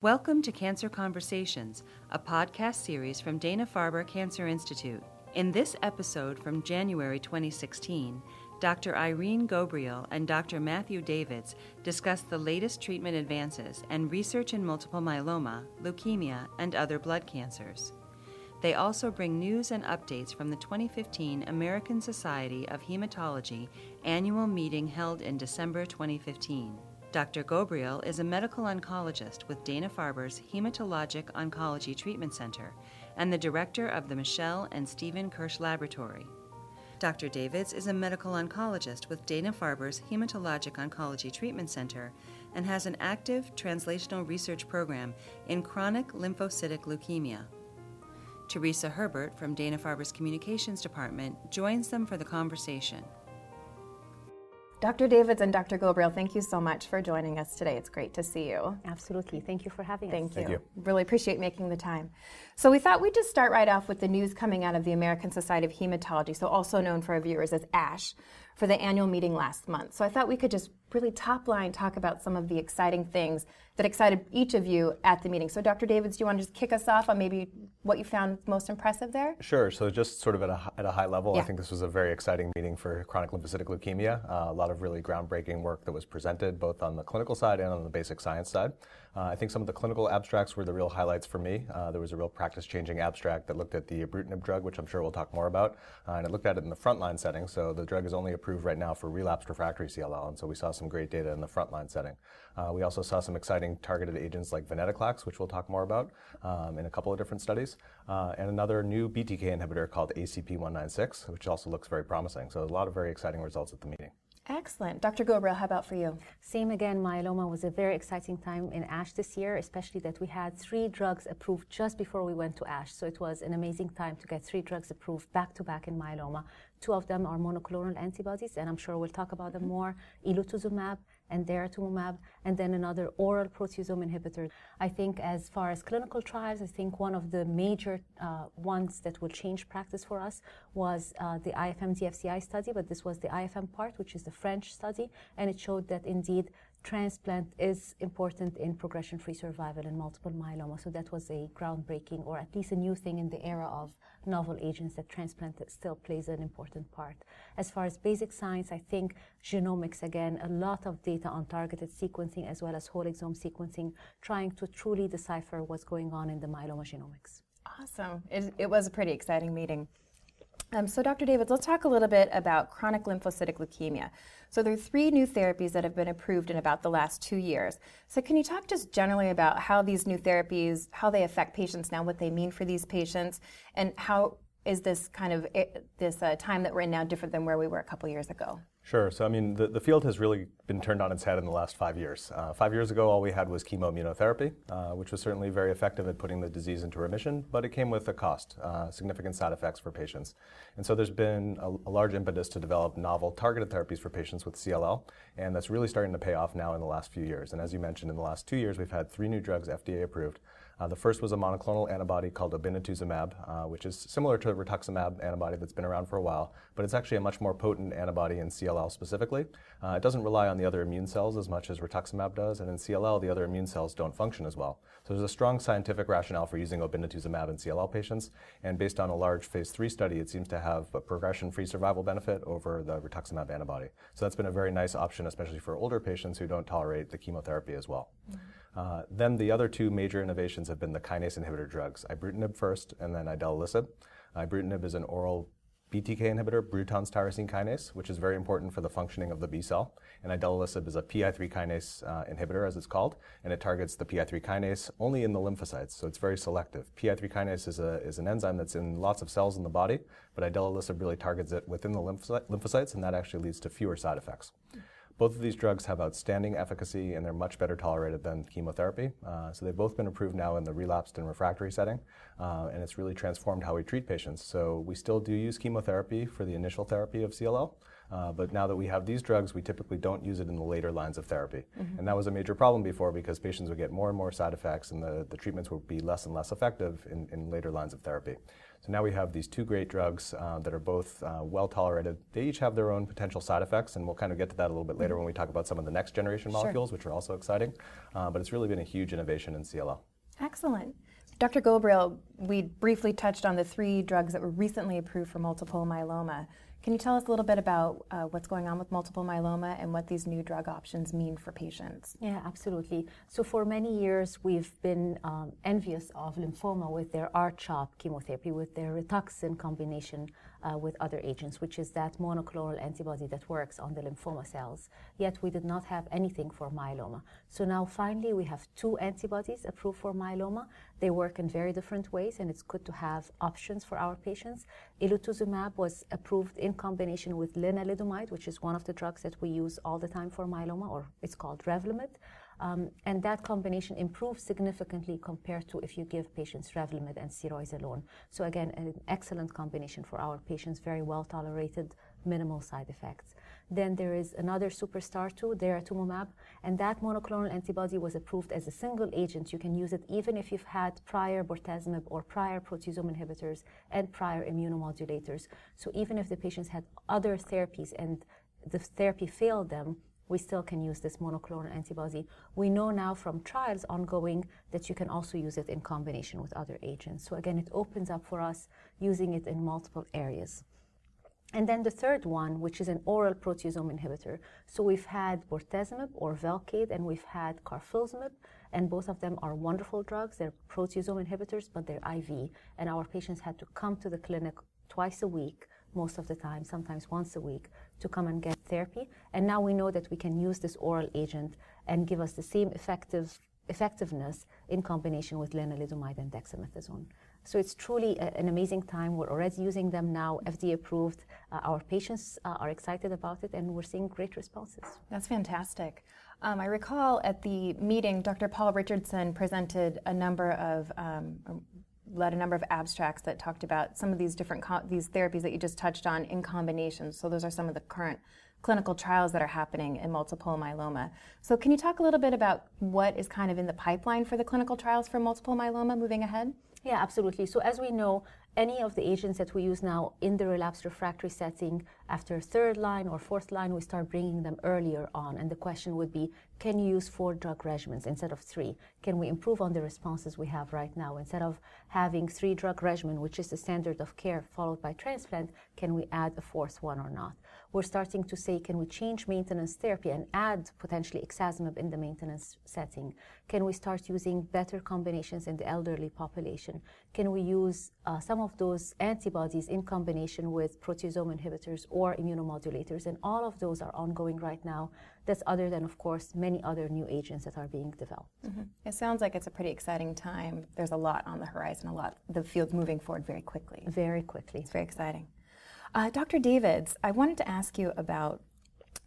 Welcome to Cancer Conversations, a podcast series from Dana Farber Cancer Institute. In this episode from January 2016, Dr. Irene Ghobrial and Dr. Matthew Davids discuss the latest treatment advances and research in multiple myeloma, leukemia, and other blood cancers. They also bring news and updates from the 2015 American Society of Hematology annual meeting held in December 2015. Dr. Ghobrial is a medical oncologist with Dana Farber's Hematologic Oncology Treatment Center and the director of the Michelle and Stephen Kirsch Laboratory. Dr. Davids is a medical oncologist with Dana Farber's Hematologic Oncology Treatment Center and has an active translational research program in chronic lymphocytic leukemia. Teresa Herbert from Dana Farber's Communications Department joins them for the conversation. Dr. Davids and Dr. Ghobrial, thank you so much for joining us today. It's great to see you. Absolutely. Thank you for having thank us. You. Thank you. Really appreciate making the time. So, we thought we'd just start right off with the news coming out of the American Society of Hematology, so also known for our viewers as ASH, for the annual meeting last month. So, I thought we could just really top line talk about some of the exciting things that excited each of you at the meeting. So, Dr. Davids, do you want to just kick us off on maybe what you found most impressive there? Sure. So, just sort of at a, at a high level, Yeah. I think this was a very exciting meeting for chronic lymphocytic leukemia. Uh, a lot of really groundbreaking work that was presented, both on the clinical side and on the basic science side. Uh, I think some of the clinical abstracts were the real highlights for me. Uh, there was a real practice changing abstract that looked at the ibrutinib drug, which I'm sure we'll talk more about, uh, and it looked at it in the frontline setting. So, the drug is only approved right now for relapsed refractory CLL, and so we saw some great data in the frontline setting. Uh, we also saw some exciting targeted agents like venetoclax, which we'll talk more about um, in a couple of different studies, uh, and another new BTK inhibitor called ACP196, which also looks very promising. So a lot of very exciting results at the meeting. Excellent. Dr. Ghobrial, how about for you? Same again, myeloma was a very exciting time in ASH this year, especially that we had three drugs approved just before we went to ASH. So it was an amazing time to get three drugs approved back to back in myeloma. Two of them are monoclonal antibodies, and I'm sure we'll talk about them mm-hmm. more elotuzumab and daratumumab, and then another oral proteasome inhibitor. I think as far as clinical trials, I think one of the major uh, ones that will change practice for us was uh, the IFM DFCI study, but this was the IFM part, which is the French study, and it showed that indeed transplant is important in progression-free survival in multiple myeloma. So that was a groundbreaking, or at least a new thing in the era of novel agents that transplant still plays an important part. As far as basic science, I think genomics again, a lot of data on targeted sequencing as well as whole exome sequencing, trying to truly decipher what's going on in the myeloma genomics. Awesome. It, it was a pretty exciting meeting. Um, so, Dr. David, let's talk a little bit about chronic lymphocytic leukemia. So, there are three new therapies that have been approved in about the last two years. So, can you talk just generally about how these new therapies, how they affect patients now, what they mean for these patients, and how is this kind of eh, this uh, time that we're in now different than where we were a couple years ago? Sure. So, I mean, the, the field has really been turned on its head in the last five years. Uh, five years ago, all we had was chemoimmunotherapy, uh, which was certainly very effective at putting the disease into remission, but it came with a cost, uh, significant side effects for patients. And so there's been a, a, large impetus to develop novel targeted therapies for patients with CLL, and that's really starting to pay off now in the last few years. And as you mentioned, in the last two years, we've had three new drugs FDA approved. Uh, the first was a monoclonal antibody called obinutuzumab, uh, which is similar to the rituximab antibody that's been around for a while, but it's actually a much more potent antibody in CLL specifically. Uh, it doesn't rely on the other immune cells as much as rituximab does, and in CLL, the other immune cells don't function as well. So there's a strong scientific rationale for using obinutuzumab in CLL patients, and based on a large phase three study, it seems to have a progression-free survival benefit over the rituximab antibody. So that's been a very nice option, especially for older patients who don't tolerate the chemotherapy as well. Mm-hmm. Uh, then the other two major innovations have been the kinase inhibitor drugs, ibrutinib first, and then idelalisib. Ibrutinib is an oral BTK inhibitor, Bruton's tyrosine kinase, which is very important for the functioning of the B cell. And idelalisib is a PI3 kinase uh, inhibitor, as it's called, and it targets the PI3 kinase only in the lymphocytes, so it's very selective. PI3 kinase is, a, is an enzyme that's in lots of cells in the body, but idelalisib really targets it within the lymphocytes, and that actually leads to fewer side effects. Both of these drugs have outstanding efficacy and they're much better tolerated than chemotherapy. Uh, so they've both been approved now in the relapsed and refractory setting, uh, and it's really transformed how we treat patients. So we still do use chemotherapy for the initial therapy of CLL, Uh, but now that we have these drugs, we typically don't use it in the later lines of therapy. Mm-hmm. And that was a major problem before because patients would get more and more side effects and the, the treatments would be less and less effective in, in later lines of therapy. So now we have these two great drugs uh, that are both uh, well tolerated. They each have their own potential side effects, and we'll kind of get to that a little bit later mm-hmm. when we talk about some of the next generation molecules, sure. which are also exciting. Uh, but it's really been a huge innovation in CLL. Excellent. Dr. Ghobrial, we briefly touched on the three drugs that were recently approved for multiple myeloma. Can you tell us a little bit about uh, what's going on with multiple myeloma and what these new drug options mean for patients? Yeah, absolutely. So, for many years, we've been um, envious of lymphoma with their R-CHOP chemotherapy, with their Rituxan combination uh, with other agents, which is that monoclonal antibody that works on the lymphoma cells. Yet we did not have anything for myeloma. So now finally we have two antibodies approved for myeloma. They work in very different ways, and it's good to have options for our patients. Elotuzumab was approved in combination with lenalidomide, which is one of the drugs that we use all the time for myeloma, or it's called Revlimid. Um, and that combination improves significantly compared to if you give patients Revlimid and steroids alone. So again, an excellent combination for our patients, very well tolerated, minimal side effects. Then there is another superstar too, daratumumab, and that monoclonal antibody was approved as a single agent. You can use it even if you've had prior bortezomib or prior proteasome inhibitors and prior immunomodulators. So even if the patients had other therapies and the therapy failed them, we still can use this monoclonal antibody. We know now from trials ongoing that you can also use it in combination with other agents. So again, it opens up for us using it in multiple areas. And then the third one, which is an oral proteasome inhibitor. So we've had bortezomib or Velcade, and we've had carfilzomib, and both of them are wonderful drugs. They're proteasome inhibitors, but they're IV, and our patients had to come to the clinic twice a week most of the time, sometimes once a week, to come and get therapy. And now we know that we can use this oral agent and give us the same effective effectiveness in combination with lenalidomide and dexamethasone. So it's truly a, an amazing time. We're already using them now, FDA approved. Uh, our patients uh, are excited about it, and we're seeing great responses. That's fantastic. Um, I recall at the meeting, Dr. Paul Richardson presented a number of um, led a number of abstracts that talked about some of these different co- these therapies that you just touched on in combination. So those are some of the current clinical trials that are happening in multiple myeloma. So can you talk a little bit about what is kind of in the pipeline for the clinical trials for multiple myeloma moving ahead? Yeah, absolutely. So as we know, any of the agents that we use now in the relapsed refractory setting after third line or fourth line, we start bringing them earlier on. And the question would be, can you use four drug regimens instead of three? Can we improve on the responses we have right now? Instead of having three drug regimen, which is the standard of care followed by transplant, can we add a fourth one or not? We're starting to say, can we change maintenance therapy and add potentially ixazomib in the maintenance setting? Can we start using better combinations in the elderly population? Can we use uh, some of those antibodies in combination with proteasome inhibitors or immunomodulators? And all of those are ongoing right now. That's other than, of course, many other new agents that are being developed. Mm-hmm. It sounds like it's a pretty exciting time. There's a lot on the horizon, a lot. The field's moving forward very quickly. Very quickly. It's very exciting. Uh, Dr. Davids, I wanted to ask you about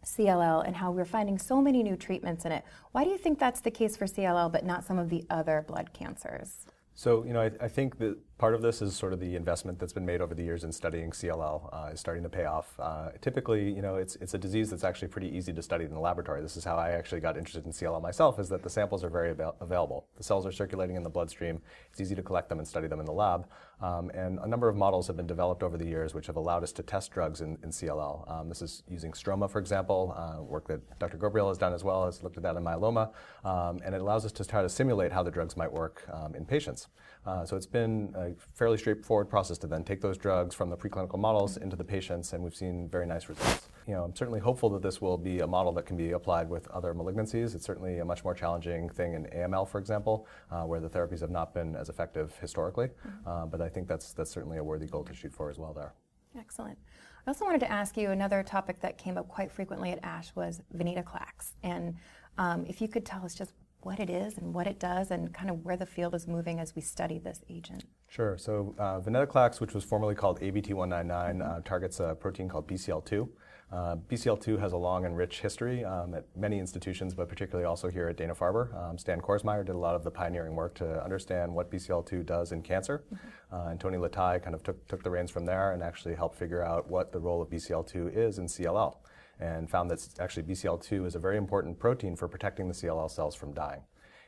CLL and how we're finding so many new treatments in it. Why do you think that's the case for CLL but not some of the other blood cancers? So, you know, I, I, think that part of this is sort of the investment that's been made over the years in studying CLL uh, is starting to pay off. Uh, typically, you know, it's, it's a disease that's actually pretty easy to study in the laboratory. This is how I actually got interested in CLL myself, is that the samples are very avail- available. The cells are circulating in the bloodstream. It's easy to collect them and study them in the lab. Um, and a number of models have been developed over the years which have allowed us to test drugs in, in CLL. Um, this is using stroma, for example, uh, work that Dr. Ghobrial has done as well, has looked at that in myeloma. Um, and it allows us to try to simulate how the drugs might work um, in patients. Uh, so it's been a fairly straightforward process to then take those drugs from the preclinical models into the patients, and we've seen very nice results. You know, I'm certainly hopeful that this will be a model that can be applied with other malignancies. It's certainly a much more challenging thing in AML, for example, uh, where the therapies have not been as effective historically. Mm-hmm. Uh, but I think that's that's certainly a worthy goal to shoot for as well. There. Excellent. I also wanted to ask you another topic that came up quite frequently at ASH was venetoclax, and um, if you could tell us just what it is and what it does and kind of where the field is moving as we study this agent. Sure. So uh, venetoclax, which was formerly called ABT199, uh, targets a protein called BCL2. Uh, BCL2 has a long and rich history um, at many institutions, but particularly also here at Dana Farber. Um, Stan Korsmeyer did a lot of the pioneering work to understand what BCL2 does in cancer. Mm-hmm. Uh, and Tony Letai kind of took, took the reins from there and actually helped figure out what the role of BCL2 is in CLL and found that actually BCL2 is a very important protein for protecting the CLL cells from dying.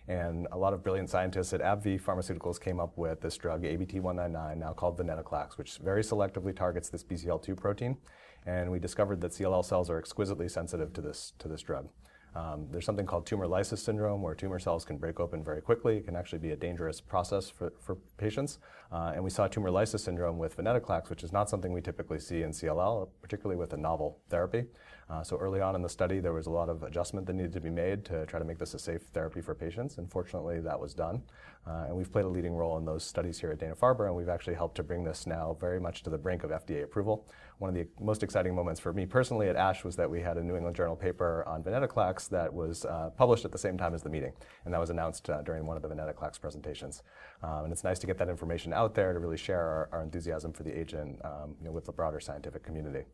And a lot of brilliant scientists at AbbVie Pharmaceuticals came up with this drug, ABT199, now called venetoclax, which very selectively targets this BCL2 protein and we discovered that CLL cells are exquisitely sensitive to this, to this drug. Um, there's something called tumor lysis syndrome where tumor cells can break open very quickly. It can actually be a dangerous process for, for patients. Uh, and we saw tumor lysis syndrome with venetoclax, which is not something we typically see in CLL, particularly with a novel therapy. Uh, so early on in the study, there was a lot of adjustment that needed to be made to try to make this a safe therapy for patients. And fortunately, that was done. Uh, and we've played a leading role in those studies here at Dana-Farber, and we've actually helped to bring this now very much to the brink of FDA approval. One of the most exciting moments for me personally at ASH was that we had a New England Journal paper on venetoclax that was uh, published at the same time as the meeting, and that was announced during one of the venetoclax presentations. Um, and it's nice to get that information out there to really share our, our enthusiasm for the agent um, you know, with the broader scientific community.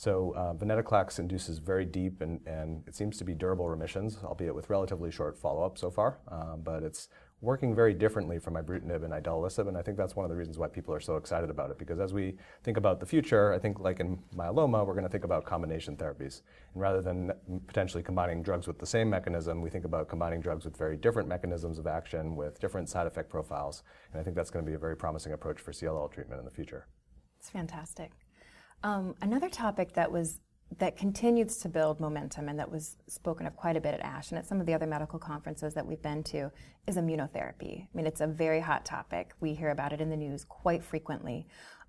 So uh, venetoclax induces very deep and, and it seems to be durable remissions, albeit with relatively short follow-up so far. Um, but it's working very differently from ibrutinib and idelalisib, and I think that's one of the reasons why people are so excited about it. Because as we think about the future, I think like in myeloma, we're going to think about combination therapies, and rather than potentially combining drugs with the same mechanism, we think about combining drugs with very different mechanisms of action with different side effect profiles, and I think that's going to be a very promising approach for CLL treatment in the future. It's fantastic. Um, another topic that was that continues to build momentum and that was spoken of quite a bit at ASH and at some of the other medical conferences that we've been to is immunotherapy. I mean, it's a very hot topic. We hear about it in the news quite frequently.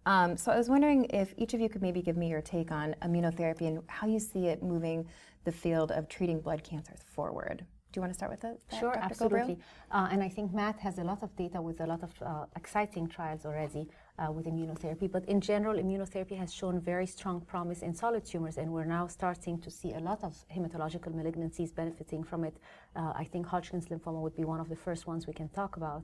Um, so I was wondering if each of you could maybe give me your take on immunotherapy and how you see it moving the field of treating blood cancers forward. Do you want to start with that? Sure, Dr. absolutely. Uh, and I think Matt has a lot of data with a lot of uh, exciting trials already uh, with immunotherapy. But in general, immunotherapy has shown very strong promise in solid tumors, and we're now starting to see a lot of hematological malignancies benefiting from it. Uh, I think Hodgkin's lymphoma would be one of the first ones we can talk about.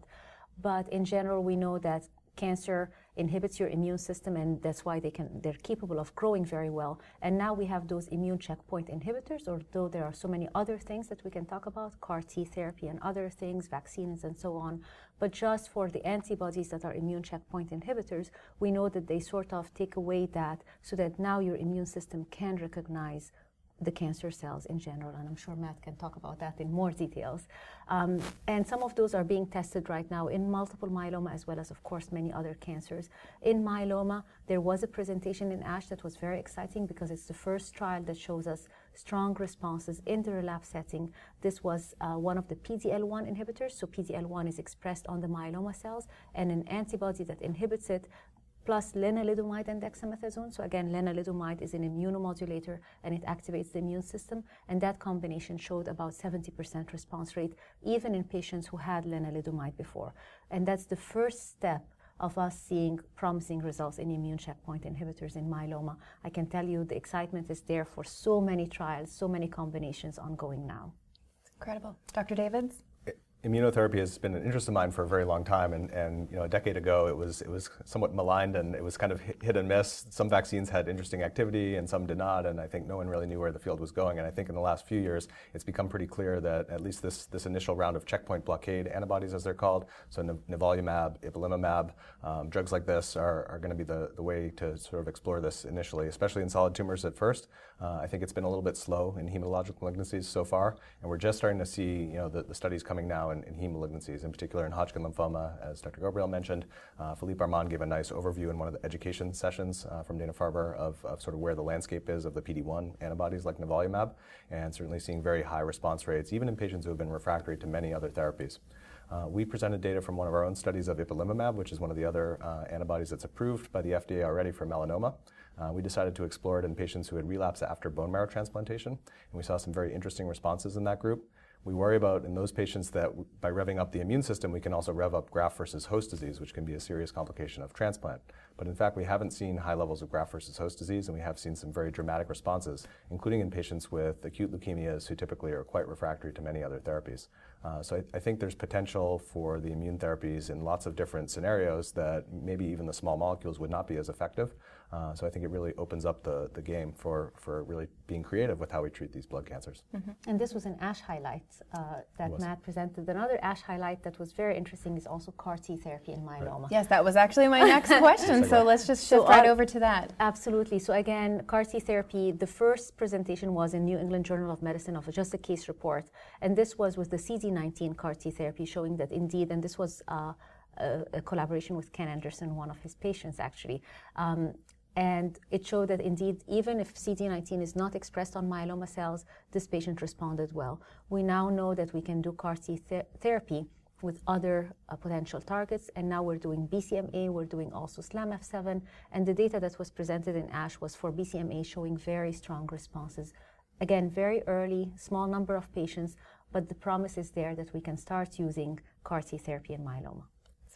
But in general, we know that cancer inhibits your immune system and that's why they can they're capable of growing very well. And now we have those immune checkpoint inhibitors although there are so many other things that we can talk about car t therapy and other things vaccines and so on. But just for the antibodies that are immune checkpoint inhibitors we know that they sort of take away that so that now your immune system can recognize the cancer cells in general, and I'm sure Matt can talk about that in more details. Um, and some of those are being tested right now in multiple myeloma as well as, of course, many other cancers. In myeloma, there was a presentation in ASH that was very exciting because it's the first trial that shows us strong responses in the relapse setting. This was uh, one of the PD-L1 inhibitors, so PD-L1 is expressed on the myeloma cells, and an antibody that inhibits it plus lenalidomide and dexamethasone. So again, lenalidomide is an immunomodulator and it activates the immune system. And that combination showed about 70% response rate, even in patients who had lenalidomide before. And that's the first step of us seeing promising results in immune checkpoint inhibitors in myeloma. I can tell you the excitement is there for so many trials, so many combinations ongoing now. Incredible. Dr. Davids? Immunotherapy has been an interest of mine for a very long time, and, and you know, a decade ago it was it was somewhat maligned and it was kind of hit and miss. Some vaccines had interesting activity and some did not, and I think no one really knew where the field was going. And I think in the last few years it's become pretty clear that at least this this initial round of checkpoint blockade antibodies, as they're called, so nivolumab, ipilimumab, um, drugs like this are, are going to be the, the way to sort of explore this initially, especially in solid tumors at first. Uh, I think it's been a little bit slow in hematologic malignancies so far, and we're just starting to see you know the, the studies coming now in, in heme malignancies, in particular in Hodgkin lymphoma, as Dr. Ghobrial mentioned. Uh, Philippe Armand gave a nice overview in one of the education sessions uh, from Dana-Farber of, of, sort of where the landscape is of the PD-1 antibodies like nivolumab, and certainly seeing very high response rates, even in patients who have been refractory to many other therapies. Uh, we presented data from one of our own studies of ipilimumab, which is one of the other uh, antibodies that's approved by the FDA already for melanoma. Uh, we decided to explore it in patients who had relapsed after bone marrow transplantation, and we saw some very interesting responses in that group. We worry about in those patients that by revving up the immune system, we can also rev up graft versus host disease, which can be a serious complication of transplant. But in fact, we haven't seen high levels of graft versus host disease, and we have seen some very dramatic responses, including in patients with acute leukemias who typically are quite refractory to many other therapies. Uh, so I, I, think there's potential for the immune therapies in lots of different scenarios that maybe even the small molecules would not be as effective. Uh, so I think it really opens up the, the game for, for really being creative with how we treat these blood cancers. Mm-hmm. And this was an ASH highlight uh, that Matt presented. Another ASH highlight that was very interesting is also CAR T therapy in myeloma. Right. Yes, that was actually my next question. so let's just shift so, right over to that. Absolutely. So again, CAR T therapy, the first presentation was in New England Journal of Medicine of just a case report. And this was with the CD19 CAR T therapy showing that indeed, and this was uh, a, a, collaboration with Ken Anderson, one of his patients actually. Um, and it showed that indeed, even if CD19 is not expressed on myeloma cells, this patient responded well. We now know that we can do CAR T th- therapy with other uh, potential targets, and now we're doing BCMA, we're doing also SLAMF7, and the data that was presented in ASH was for BCMA showing very strong responses. Again, very early, small number of patients, but the promise is there that we can start using CAR T therapy in myeloma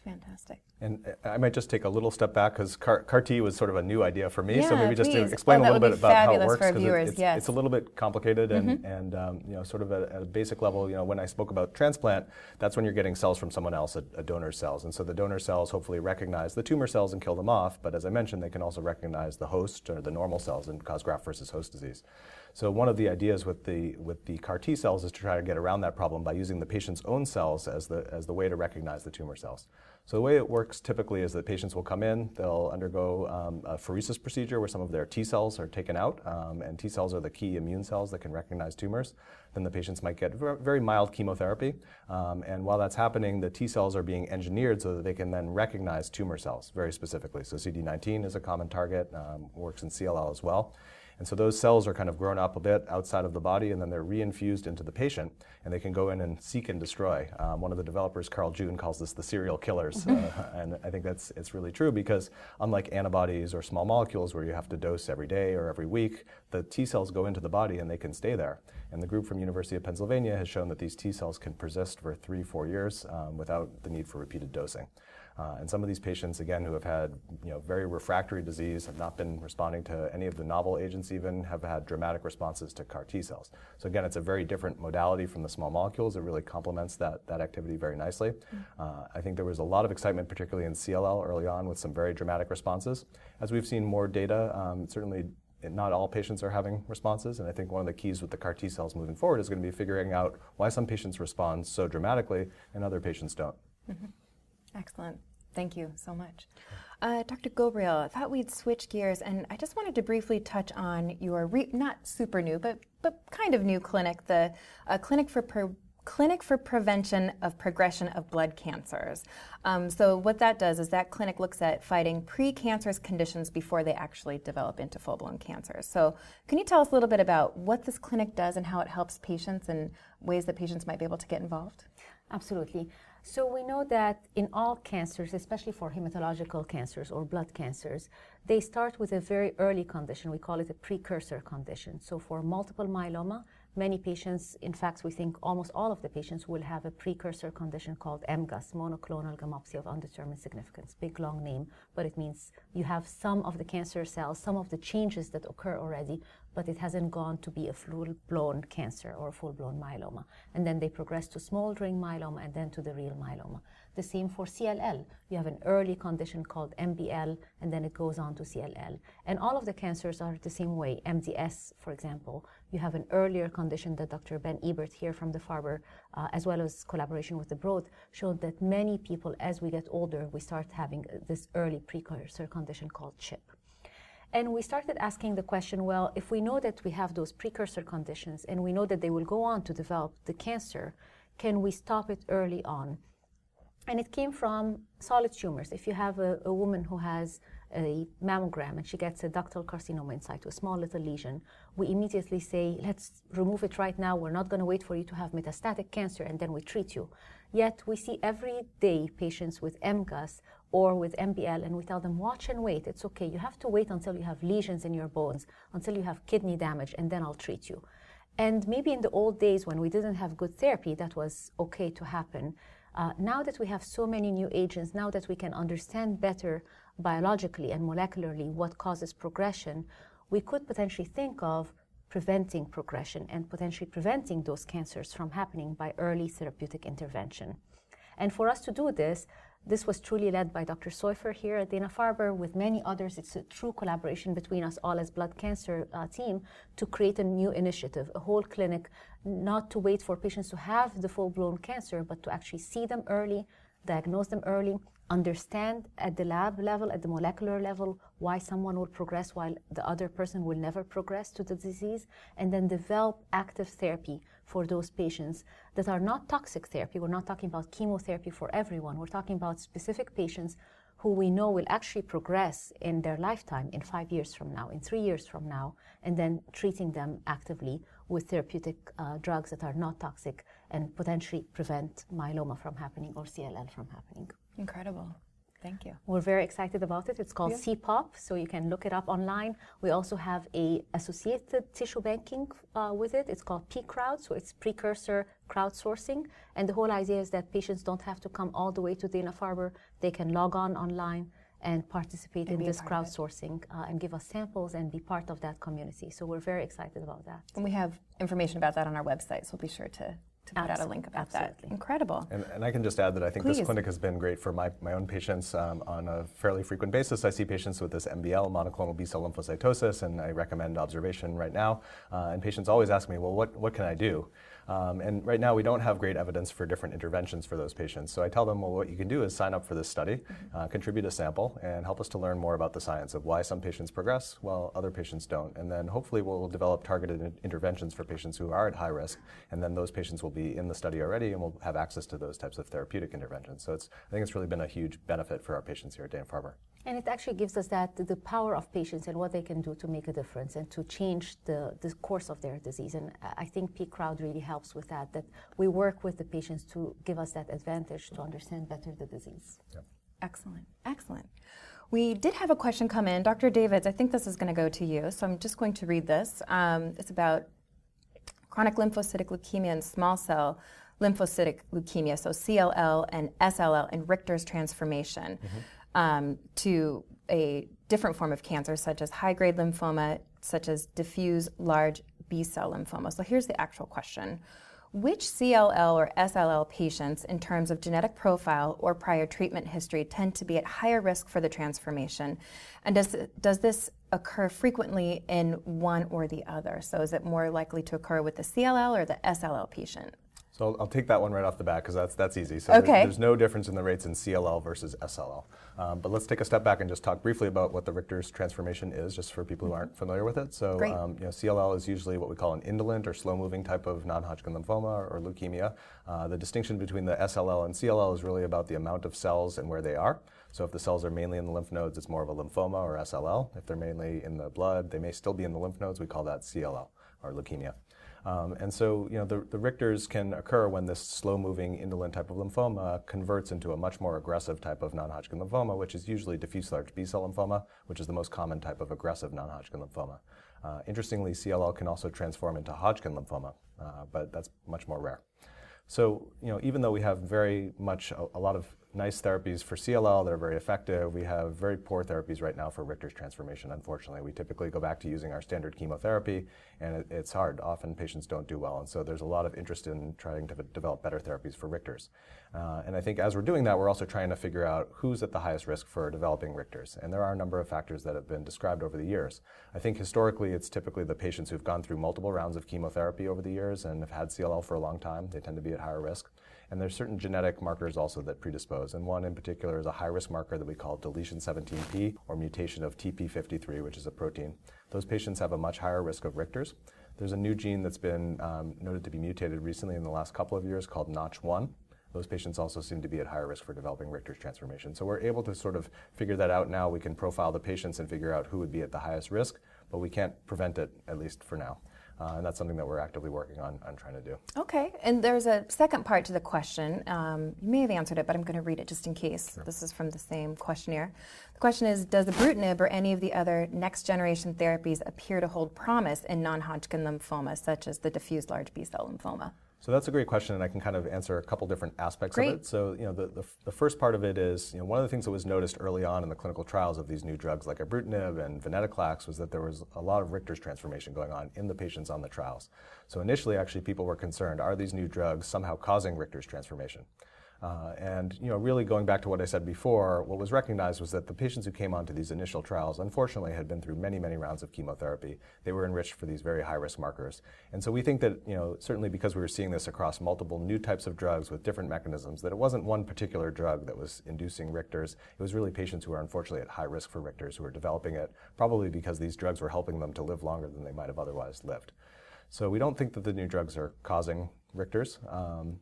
fantastic. And I might just take a little step back because CAR, CAR, T was sort of a new idea for me. Yeah, so maybe just to explain oh, a little bit about how it works because it, it's, yes. it's, a little bit complicated and, mm-hmm. and um, you know sort of at, at, a basic level. You know, when I spoke about transplant, that's when you're getting cells from someone else, a, a donor cells, and so the donor cells hopefully recognize the tumor cells and kill them off. But as I mentioned, they can also recognize the host or the normal cells and cause graft versus host disease. So one of the ideas with the with the CAR T cells is to try to get around that problem by using the patient's own cells as the as the way to recognize the tumor cells. So the way it works typically is that patients will come in, they'll undergo um, a pheresis procedure where some of their T cells are taken out, um, and T cells are the key immune cells that can recognize tumors. Then the patients might get very mild chemotherapy, um, and while that's happening, the T cells are being engineered so that they can then recognize tumor cells very specifically. So CD19 is a common target, um, works in CLL as well. And so those cells are kind of grown up a bit outside of the body, and then they're reinfused into the patient, and they can go in and seek and destroy. Um, one of the developers, Carl June, calls this the serial killers, uh, and I think that's it's really true because unlike antibodies or small molecules where you have to dose every day or every week, the T cells go into the body and they can stay there. And the group from University of Pennsylvania has shown that these T cells can persist for three, four years um, without the need for repeated dosing. Uh, and some of these patients, again, who have had you know, very refractory disease, have not been responding to any of the novel agents even, have had dramatic responses to CAR T cells. So again, it's a very different modality from the small molecules. It really complements that, that activity very nicely. Mm-hmm. Uh, I think there was a lot of excitement, particularly in CLL early on, with some very dramatic responses. As we've seen more data, um, certainly not all patients are having responses, and I think one of the keys with the CAR T cells moving forward is going to be figuring out why some patients respond so dramatically and other patients don't. Mm-hmm. Excellent. Thank you so much. Uh, Dr. Ghobrial, I thought we'd switch gears, and I just wanted to briefly touch on your re- not super new, but but kind of new clinic, the uh, clinic for Clinic for Prevention of Progression of Blood Cancers. Um, so what that does is that clinic looks at fighting precancerous conditions before they actually develop into full-blown cancers. So can you tell us a little bit about what this clinic does and how it helps patients and ways that patients might be able to get involved? Absolutely. So we know that in all cancers, especially for hematological cancers or blood cancers, they start with a very early condition. We call it a precursor condition. So for multiple myeloma, Many patients, in fact, we think almost all of the patients will have a precursor condition called MGUS, monoclonal gammopathy of undetermined significance. Big long name, but it means you have some of the cancer cells, some of the changes that occur already, but it hasn't gone to be a full-blown cancer or a full-blown myeloma. And then they progress to smoldering myeloma and then to the real myeloma. The same for CLL. You have an early condition called MBL, and then it goes on to CLL. And all of the cancers are the same way. MDS, for example, you have an earlier condition that Dr. Ben Ebert here from the Farber, uh, as well as collaboration with the Broad, showed that many people, as we get older, we start having this early precursor condition called CHIP. And we started asking the question well, if we know that we have those precursor conditions and we know that they will go on to develop the cancer, can we stop it early on? And it came from solid tumors. If you have a, a woman who has a mammogram and she gets a ductal carcinoma in situ, a small little lesion, we immediately say, let's remove it right now. We're not going to wait for you to have metastatic cancer and then we treat you. Yet we see every day patients with MGUS or with MBL and we tell them, watch and wait. It's okay. You have to wait until you have lesions in your bones, until you have kidney damage, and then I'll treat you. And maybe in the old days when we didn't have good therapy, that was okay to happen. Uh, now that we have so many new agents, now that we can understand better biologically and molecularly what causes progression, we could potentially think of preventing progression and potentially preventing those cancers from happening by early therapeutic intervention. And for us to do this, this was truly led by Dr. Soiffer here at Dana-Farber with many others. It's a true collaboration between us all as blood cancer uh, team to create a new initiative, a whole clinic, not to wait for patients to have the full-blown cancer, but to actually see them early, diagnose them early, understand at the lab level, at the molecular level, why someone will progress while the other person will never progress to the disease, and then develop active therapy for those patients that are not toxic therapy. We're not talking about chemotherapy for everyone. We're talking about specific patients who we know will actually progress in their lifetime in five years from now, in three years from now, and then treating them actively with therapeutic uh, drugs that are not toxic and potentially prevent myeloma from happening or CLL from happening. Incredible. Thank you. We're very excited about it. It's called yeah. CPOP, so you can look it up online. We also have a associated tissue banking uh, with it. It's called pCrowd, so it's precursor crowdsourcing. And the whole idea is that patients don't have to come all the way to Dana-Farber. They can log on online and participate and in this crowdsourcing uh, and give us samples and be part of that community. So we're very excited about that. And we have information about that on our website, so we'll be sure to to put Absolutely. out a link about Absolutely. that. Incredible. And, and, I can just add that I think Please. this clinic has been great for my, my own patients um, on a fairly frequent basis. I see patients with this MBL, monoclonal B cell lymphocytosis, and I recommend observation right now. Uh, and patients always ask me, well, what, what can I do? Um, and right now, we don't have great evidence for different interventions for those patients. So I tell them, well, what you can do is sign up for this study, mm-hmm. uh, contribute a sample, and help us to learn more about the science of why some patients progress while other patients don't. And then hopefully we'll develop targeted interventions for patients who are at high risk. And then those patients will be in the study already and will have access to those types of therapeutic interventions. So it's, I think it's really been a huge benefit for our patients here at Dana-Farber. And it actually gives us that the power of patients and what they can do to make a difference and to change the, the course of their disease. And I think P Crowd really helps with that, that we work with the patients to give us that advantage to understand better the disease. Yep. Excellent, excellent. We did have a question come in. Dr. Davids, I think this is going to go to you, so I'm just going to read this. Um, it's about chronic lymphocytic leukemia and small cell lymphocytic leukemia, so CLL and SLL, and Richter's transformation. Mm-hmm um, to a different form of cancer, such as high grade lymphoma, such as diffuse large B cell lymphoma. So here's the actual question Which CLL or SLL patients, in terms of genetic profile or prior treatment history, tend to be at higher risk for the transformation? And does, does this occur frequently in one or the other? So is it more likely to occur with the CLL or the SLL patient? So I'll, I'll, take that one right off the bat because that's that's easy. So okay. there, there's no difference in the rates in CLL versus SLL. Um, but let's take a step back and just talk briefly about what the Richter's transformation is, just for people who aren't familiar with it. So um, you know, CLL is usually what we call an indolent or slow-moving type of non-Hodgkin lymphoma or leukemia. Uh, the distinction between the SLL and CLL is really about the amount of cells and where they are. So if the cells are mainly in the lymph nodes, it's more of a lymphoma or SLL. If they're mainly in the blood, they may still be in the lymph nodes. We call that CLL or leukemia. Um, and so, you know, the, the Richters can occur when this slow-moving indolent type of lymphoma converts into a much more aggressive type of non-Hodgkin lymphoma, which is usually diffuse large B-cell lymphoma, which is the most common type of aggressive non-Hodgkin lymphoma. Uh, interestingly, CLL can also transform into Hodgkin lymphoma, uh, but that's much more rare. So, you know, even though we have very much a, a lot of nice therapies for CLL that are very effective. We have very poor therapies right now for Richter's transformation, unfortunately. We typically go back to using our standard chemotherapy, and it, it's hard. Often patients don't do well, and so there's a lot of interest in trying to develop better therapies for Richter's. Uh, and I think as we're doing that, we're also trying to figure out who's at the highest risk for developing Richter's. And there are a number of factors that have been described over the years. I think historically, it's typically the patients who've gone through multiple rounds of chemotherapy over the years and have had CLL for a long time. They tend to be at higher risk. And there's certain genetic markers also that predispose. And one in particular is a high risk marker that we call deletion 17p or mutation of TP53, which is a protein. Those patients have a much higher risk of Richter's. There's a new gene that's been um, noted to be mutated recently in the last couple of years called Notch1. Those patients also seem to be at higher risk for developing Richter's transformation. So we're able to sort of figure that out now. We can profile the patients and figure out who would be at the highest risk, but we can't prevent it, at least for now. Uh, and that's something that we're actively working on, on trying to do. Okay, and there's a second part to the question. Um, you may have answered it, but I'm going to read it just in case. Sure. This is from the same questionnaire. The question is Does ibrutinib or any of the other next generation therapies appear to hold promise in non Hodgkin lymphoma, such as the diffuse large B cell lymphoma? So that's a great question, and I can kind of answer a couple different aspects Great. of it. So, you know, the, the, the, first part of it is, you know, one of the things that was noticed early on in the clinical trials of these new drugs like ibrutinib and venetoclax was that there was a lot of Richter's transformation going on in the patients on the trials. So initially, actually, people were concerned, are these new drugs somehow causing Richter's transformation? Uh, and you know, really going back to what I said before, what was recognized was that the patients who came onto these initial trials, unfortunately, had been through many, many rounds of chemotherapy. They were enriched for these very high-risk markers, and so we think that you know, certainly because we were seeing this across multiple new types of drugs with different mechanisms, that it wasn't one particular drug that was inducing Richters. It was really patients who were unfortunately at high risk for Richters who were developing it, probably because these drugs were helping them to live longer than they might have otherwise lived. So we don't think that the new drugs are causing Richters. Um,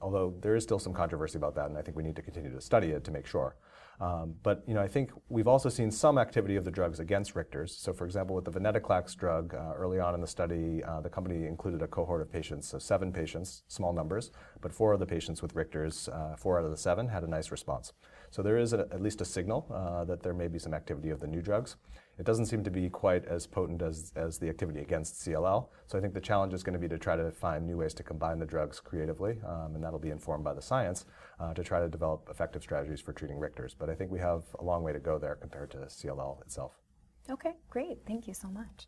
although there is still some controversy about that, and I think we need to continue to study it to make sure. Um, but you know, I think we've also seen some activity of the drugs against Richters. So, for example, with the venetoclax drug, uh, early on in the study, uh, the company included a cohort of patients, so seven patients, small numbers, but four of the patients with Richters, uh, four out of the seven, had a nice response. So there is a, at least a signal uh, that there may be some activity of the new drugs. It doesn't seem to be quite as potent as, as the activity against CLL. So I think the challenge is going to be to try to find new ways to combine the drugs creatively, um, and that'll be informed by the science uh, to try to develop effective strategies for treating Richters. But I think we have a long way to go there compared to CLL itself. Okay, great. Thank you so much.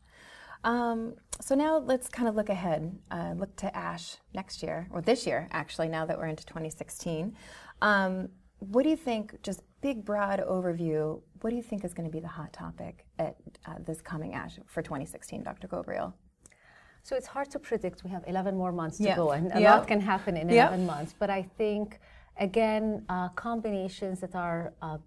Um, so now let's kind of look ahead, uh, look to ASH next year, or this year actually, now that we're into 2016. Um, what do you think, just big, broad overview, what do you think is going to be the hot topic at uh, this coming ASH for 2016, Dr. Ghobrial? So it's hard to predict. We have 11 more months to yeah. go, and a yeah. lot can happen in 11 yeah. months. But I think, again, uh, combinations that are uh,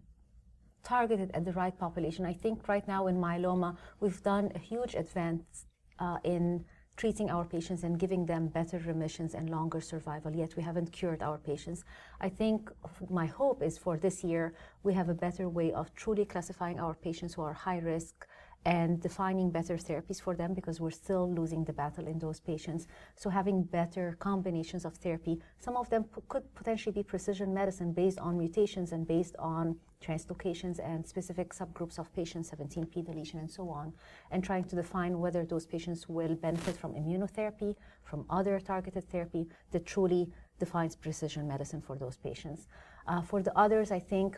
targeted at the right population. I think right now in myeloma, we've done a huge advance uh, in treating our patients and giving them better remissions and longer survival, yet we haven't cured our patients. I think my hope is for this year, we have a better way of truly classifying our patients who are high risk and defining better therapies for them because we're still losing the battle in those patients. So having better combinations of therapy, some of them p- could potentially be precision medicine based on mutations and based on translocations and specific subgroups of patients, 17p deletion and so on, and trying to define whether those patients will benefit from immunotherapy, from other targeted therapy that truly defines precision medicine for those patients. Uh, for the others, I think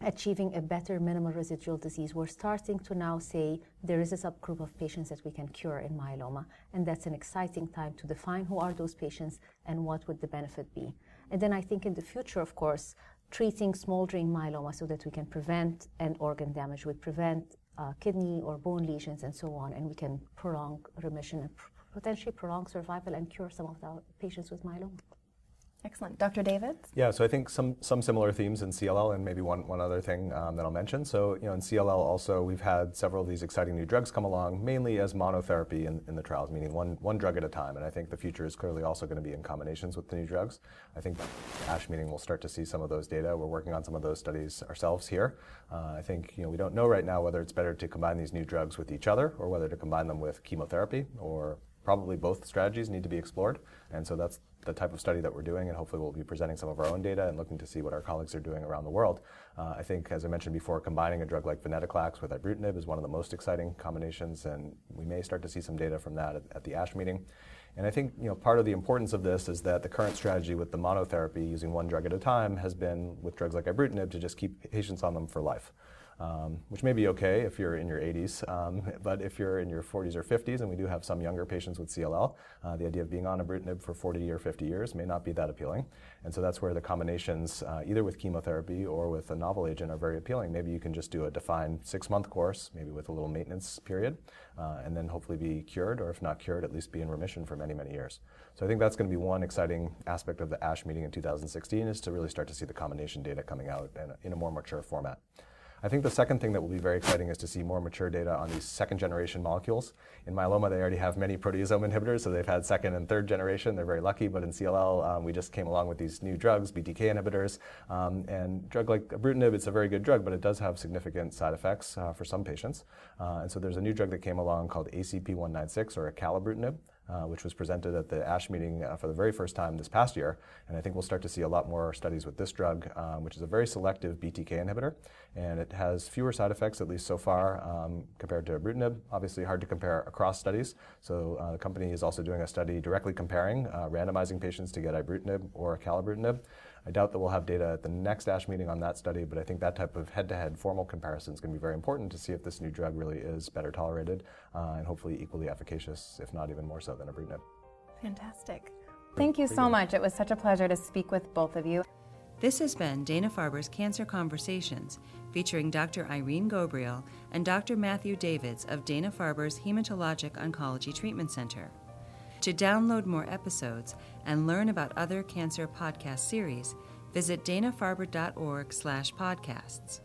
achieving a better minimal residual disease, we're starting to now say there is a subgroup of patients that we can cure in myeloma, and that's an exciting time to define who are those patients and what would the benefit be. And then I think in the future, of course, treating smoldering myeloma so that we can prevent end organ damage, we prevent uh, kidney or bone lesions and so on, and we can prolong remission and pr- potentially prolong survival and cure some of the patients with myeloma. Excellent. Dr. Davids? Yeah, so I think some, some similar themes in CLL and maybe one, one other thing um, that I'll mention. So, you know, in CLL also, we've had several of these exciting new drugs come along, mainly as monotherapy in, in the trials, meaning one, one drug at a time. And I think the future is clearly also going to be in combinations with the new drugs. I think ASH meeting we'll start to see some of those data. We're working on some of those studies ourselves here. Uh, I think, you know, we don't know right now whether it's better to combine these new drugs with each other or whether to combine them with chemotherapy or probably both strategies need to be explored. And so that's the type of study that we're doing, and hopefully we'll be presenting some of our own data and looking to see what our colleagues are doing around the world. Uh, I think, as I mentioned before, combining a drug like venetoclax with ibrutinib is one of the most exciting combinations, and we may start to see some data from that at, at the ASH meeting. And I think you know, part of the importance of this is that the current strategy with the monotherapy using one drug at a time has been with drugs like ibrutinib to just keep patients on them for life um, which may be okay if you're in your 80s. Um, but if you're in your 40s or 50s, and we do have some younger patients with CLL, uh, the idea of being on ibrutinib for 40 or 50 years may not be that appealing. And so that's where the combinations, uh, either with chemotherapy or with a novel agent, are very appealing. Maybe you can just do a defined six month course, maybe with a little maintenance period, uh, and then hopefully be cured, or if not cured, at least be in remission for many, many years. So I think that's going to be one exciting aspect of the ASH meeting in 2016 is to really start to see the combination data coming out in a, in a more mature format. I think the second thing that will be very exciting is to see more mature data on these second generation molecules. In myeloma, they already have many proteasome inhibitors, so they've had second and third generation. They're very lucky, but in CLL, um, we just came along with these new drugs, BTK inhibitors. Um, and drug like ibrutinib, it's a very good drug, but it does have significant side effects uh, for some patients. Uh, and so there's a new drug that came along called ACP196 or acalabrutinib. Uh, which was presented at the ASH meeting uh, for the very first time this past year. And I think we'll start to see a lot more studies with this drug, um, which is a very selective BTK inhibitor. And it has fewer side effects, at least so far, um, compared to ibrutinib. Obviously, hard to compare across studies. So uh, the company is also doing a study directly comparing, uh, randomizing patients to get ibrutinib or acalabrutinib. I doubt that we'll have data at the next ASH meeting on that study, but I think that type of head-to-head formal comparison is going to be very important to see if this new drug really is better tolerated uh, and hopefully equally efficacious, if not even more so than ibrutinib. Fantastic. Thank you so much. It was such a pleasure to speak with both of you. This has been Dana Farber's Cancer Conversations, featuring Dr. Irene Ghobrial and Dr. Matthew Davids of Dana Farber's Hematologic Oncology Treatment Center. To download more episodes and learn about other cancer podcast series, visit danafarber.org/podcasts.